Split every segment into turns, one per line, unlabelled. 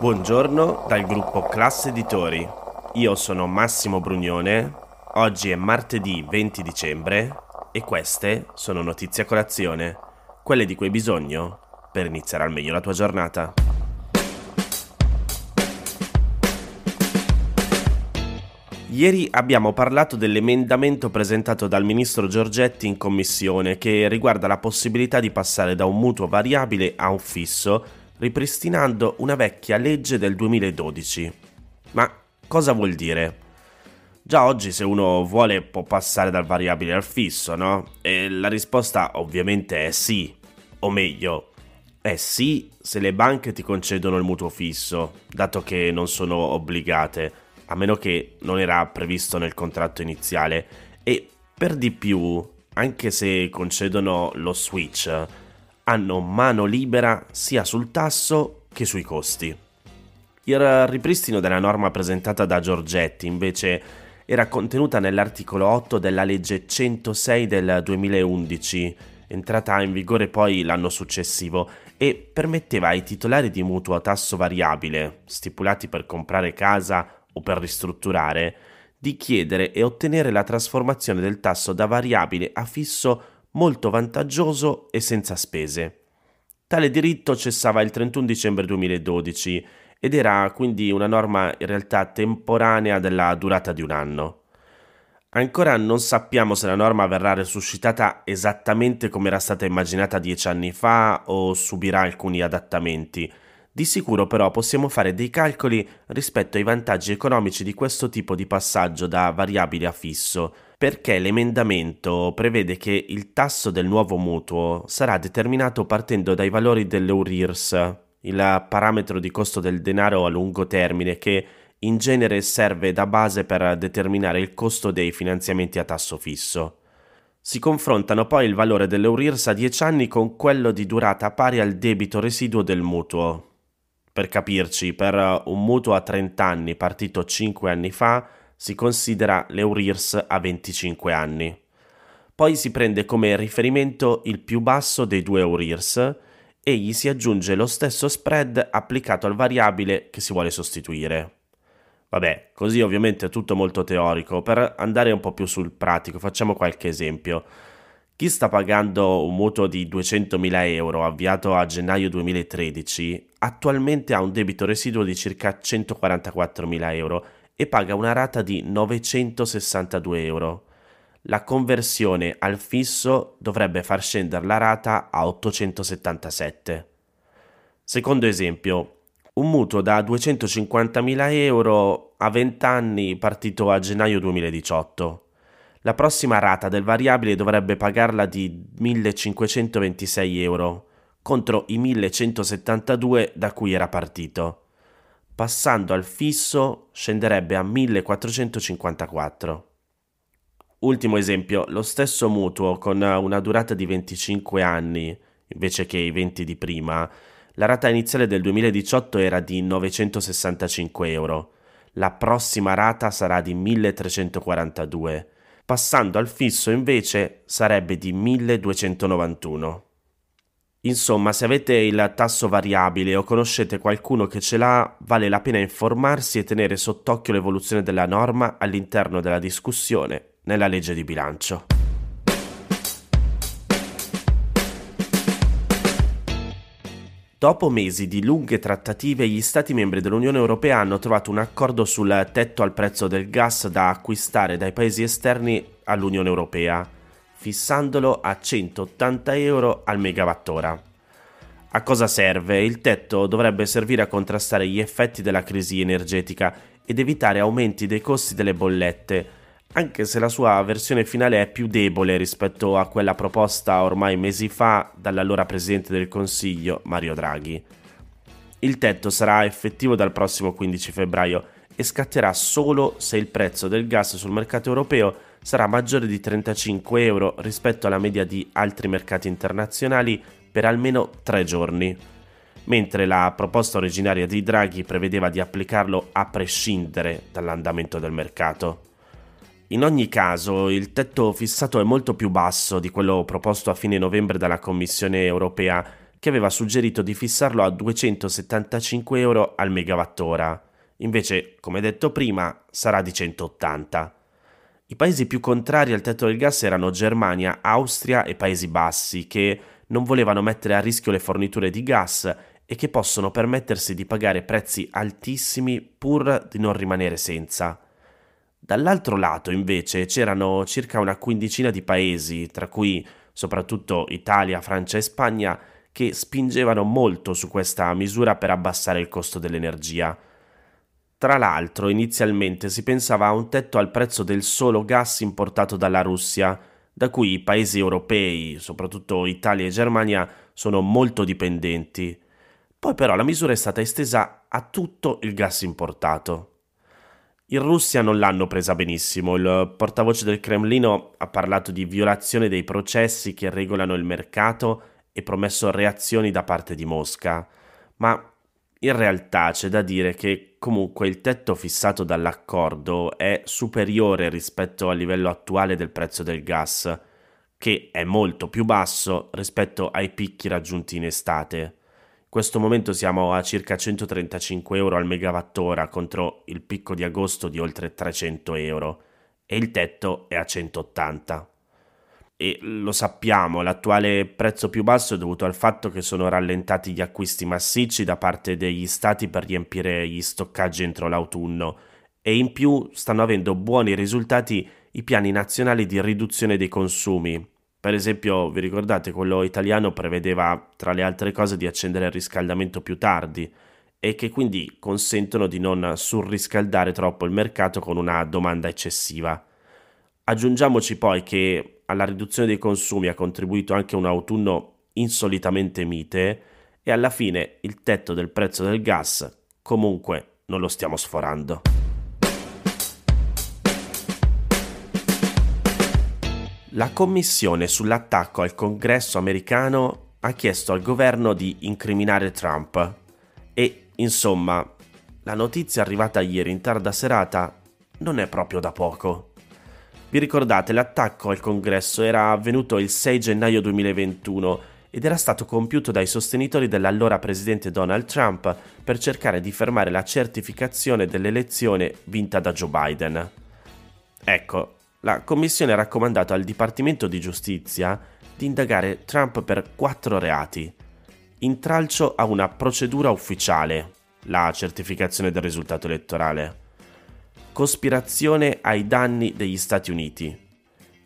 Buongiorno dal gruppo Classe Editori. Io sono Massimo Brugnone. Oggi è martedì 20 dicembre e queste sono notizie a colazione, quelle di cui hai bisogno per iniziare al meglio la tua giornata. Ieri abbiamo parlato dell'emendamento presentato dal ministro Giorgetti in commissione che riguarda la possibilità di passare da un mutuo variabile a un fisso ripristinando una vecchia legge del 2012. Ma cosa vuol dire? Già oggi se uno vuole può passare dal variabile al fisso, no? E la risposta ovviamente è sì, o meglio, è sì se le banche ti concedono il mutuo fisso, dato che non sono obbligate, a meno che non era previsto nel contratto iniziale, e per di più, anche se concedono lo switch, hanno mano libera sia sul tasso che sui costi. Il ripristino della norma presentata da Giorgetti invece era contenuta nell'articolo 8 della legge 106 del 2011, entrata in vigore poi l'anno successivo, e permetteva ai titolari di mutuo a tasso variabile, stipulati per comprare casa o per ristrutturare, di chiedere e ottenere la trasformazione del tasso da variabile a fisso molto vantaggioso e senza spese. Tale diritto cessava il 31 dicembre 2012 ed era quindi una norma in realtà temporanea della durata di un anno. Ancora non sappiamo se la norma verrà resuscitata esattamente come era stata immaginata dieci anni fa o subirà alcuni adattamenti. Di sicuro però possiamo fare dei calcoli rispetto ai vantaggi economici di questo tipo di passaggio da variabile a fisso, perché l'emendamento prevede che il tasso del nuovo mutuo sarà determinato partendo dai valori dell'EURIRS, il parametro di costo del denaro a lungo termine che in genere serve da base per determinare il costo dei finanziamenti a tasso fisso. Si confrontano poi il valore dell'EURIRS a 10 anni con quello di durata pari al debito residuo del mutuo. Per capirci, per un mutuo a 30 anni partito 5 anni fa, si considera l'Eurirs a 25 anni. Poi si prende come riferimento il più basso dei due Eurirs e gli si aggiunge lo stesso spread applicato al variabile che si vuole sostituire. Vabbè, così ovviamente è tutto molto teorico, per andare un po' più sul pratico facciamo qualche esempio. Chi sta pagando un mutuo di 200.000 euro avviato a gennaio 2013 attualmente ha un debito residuo di circa 144.000 euro e paga una rata di 962 euro. La conversione al fisso dovrebbe far scendere la rata a 877. Secondo esempio, un mutuo da 250.000 euro a 20 anni partito a gennaio 2018. La prossima rata del variabile dovrebbe pagarla di 1526 euro contro i 1172 da cui era partito. Passando al fisso scenderebbe a 1454. Ultimo esempio, lo stesso mutuo con una durata di 25 anni invece che i 20 di prima, la rata iniziale del 2018 era di 965 euro, la prossima rata sarà di 1342, passando al fisso invece sarebbe di 1291. Insomma, se avete il tasso variabile o conoscete qualcuno che ce l'ha, vale la pena informarsi e tenere sott'occhio l'evoluzione della norma all'interno della discussione nella legge di bilancio. Dopo mesi di lunghe trattative, gli Stati membri dell'Unione Europea hanno trovato un accordo sul tetto al prezzo del gas da acquistare dai paesi esterni all'Unione Europea fissandolo a 180 euro al megawattora. A cosa serve? Il tetto dovrebbe servire a contrastare gli effetti della crisi energetica ed evitare aumenti dei costi delle bollette, anche se la sua versione finale è più debole rispetto a quella proposta ormai mesi fa dall'allora Presidente del Consiglio Mario Draghi. Il tetto sarà effettivo dal prossimo 15 febbraio e scatterà solo se il prezzo del gas sul mercato europeo sarà maggiore di 35 euro rispetto alla media di altri mercati internazionali per almeno 3 giorni, mentre la proposta originaria di Draghi prevedeva di applicarlo a prescindere dall'andamento del mercato. In ogni caso, il tetto fissato è molto più basso di quello proposto a fine novembre dalla Commissione europea, che aveva suggerito di fissarlo a 275 euro al megawattora. Invece, come detto prima, sarà di 180. I paesi più contrari al tetto del gas erano Germania, Austria e Paesi Bassi, che non volevano mettere a rischio le forniture di gas e che possono permettersi di pagare prezzi altissimi pur di non rimanere senza. Dall'altro lato, invece, c'erano circa una quindicina di paesi, tra cui soprattutto Italia, Francia e Spagna, che spingevano molto su questa misura per abbassare il costo dell'energia. Tra l'altro, inizialmente si pensava a un tetto al prezzo del solo gas importato dalla Russia, da cui i paesi europei, soprattutto Italia e Germania, sono molto dipendenti. Poi però la misura è stata estesa a tutto il gas importato. In Russia non l'hanno presa benissimo, il portavoce del Cremlino ha parlato di violazione dei processi che regolano il mercato e promesso reazioni da parte di Mosca, ma in realtà c'è da dire che comunque il tetto fissato dall'accordo è superiore rispetto al livello attuale del prezzo del gas, che è molto più basso rispetto ai picchi raggiunti in estate questo momento siamo a circa 135 euro al megawattora contro il picco di agosto di oltre 300 euro e il tetto è a 180. E lo sappiamo, l'attuale prezzo più basso è dovuto al fatto che sono rallentati gli acquisti massicci da parte degli stati per riempire gli stoccaggi entro l'autunno e in più stanno avendo buoni risultati i piani nazionali di riduzione dei consumi, per esempio, vi ricordate, quello italiano prevedeva, tra le altre cose, di accendere il riscaldamento più tardi e che quindi consentono di non surriscaldare troppo il mercato con una domanda eccessiva. Aggiungiamoci poi che alla riduzione dei consumi ha contribuito anche un autunno insolitamente mite e alla fine il tetto del prezzo del gas comunque non lo stiamo sforando. La commissione sull'attacco al congresso americano ha chiesto al governo di incriminare Trump e, insomma, la notizia arrivata ieri in tarda serata non è proprio da poco. Vi ricordate, l'attacco al congresso era avvenuto il 6 gennaio 2021 ed era stato compiuto dai sostenitori dell'allora presidente Donald Trump per cercare di fermare la certificazione dell'elezione vinta da Joe Biden. Ecco, la Commissione ha raccomandato al Dipartimento di Giustizia di indagare Trump per quattro reati. Intralcio a una procedura ufficiale, la certificazione del risultato elettorale. Cospirazione ai danni degli Stati Uniti.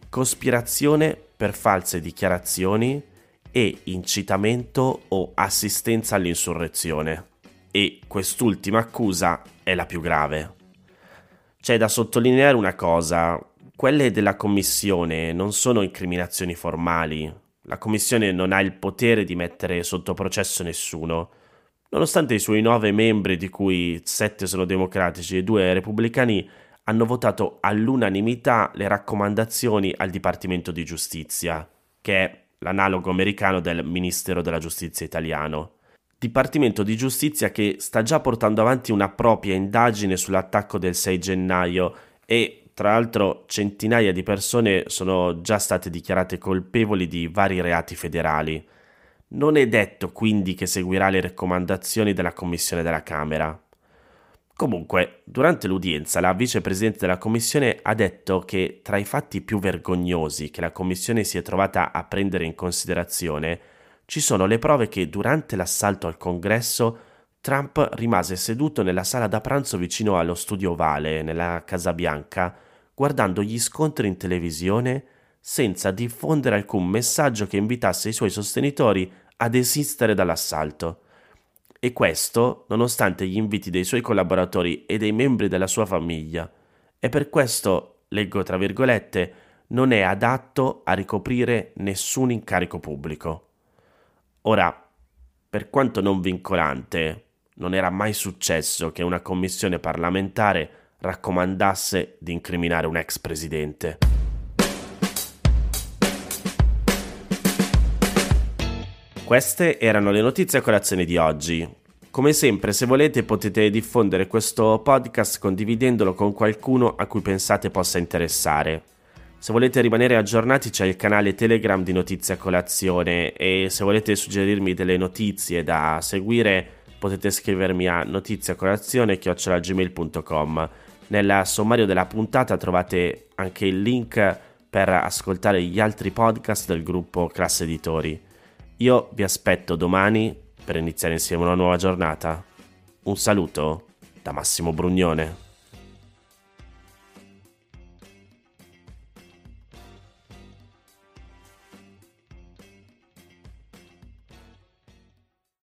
Cospirazione per false dichiarazioni e incitamento o assistenza all'insurrezione. E quest'ultima accusa è la più grave. C'è da sottolineare una cosa, quelle della Commissione non sono incriminazioni formali. La Commissione non ha il potere di mettere sotto processo nessuno. Nonostante i suoi nove membri, di cui sette sono democratici e due repubblicani, hanno votato all'unanimità le raccomandazioni al Dipartimento di Giustizia, che è l'analogo americano del Ministero della Giustizia italiano. Dipartimento di Giustizia che sta già portando avanti una propria indagine sull'attacco del 6 gennaio e tra l'altro centinaia di persone sono già state dichiarate colpevoli di vari reati federali. Non è detto quindi che seguirà le raccomandazioni della Commissione della Camera. Comunque, durante l'udienza, la vicepresidente della Commissione ha detto che tra i fatti più vergognosi che la Commissione si è trovata a prendere in considerazione ci sono le prove che durante l'assalto al Congresso Trump rimase seduto nella sala da pranzo vicino allo studio ovale, nella Casa Bianca, guardando gli scontri in televisione senza diffondere alcun messaggio che invitasse i suoi sostenitori a desistere dall'assalto. E questo nonostante gli inviti dei suoi collaboratori e dei membri della sua famiglia. E per questo, leggo tra virgolette, non è adatto a ricoprire nessun incarico pubblico. Ora, per quanto non vincolante, non era mai successo che una commissione parlamentare raccomandasse di incriminare un ex presidente. Queste erano le notizie a colazione di oggi. Come sempre, se volete potete diffondere questo podcast condividendolo con qualcuno a cui pensate possa interessare. Se volete rimanere aggiornati c'è il canale Telegram di Notizia Colazione e se volete suggerirmi delle notizie da seguire potete scrivermi a notiziacolazione.gmail.com Nel sommario della puntata trovate anche il link per ascoltare gli altri podcast del gruppo Classe Editori. Io vi aspetto domani per iniziare insieme una nuova giornata. Un saluto da Massimo Brugnone.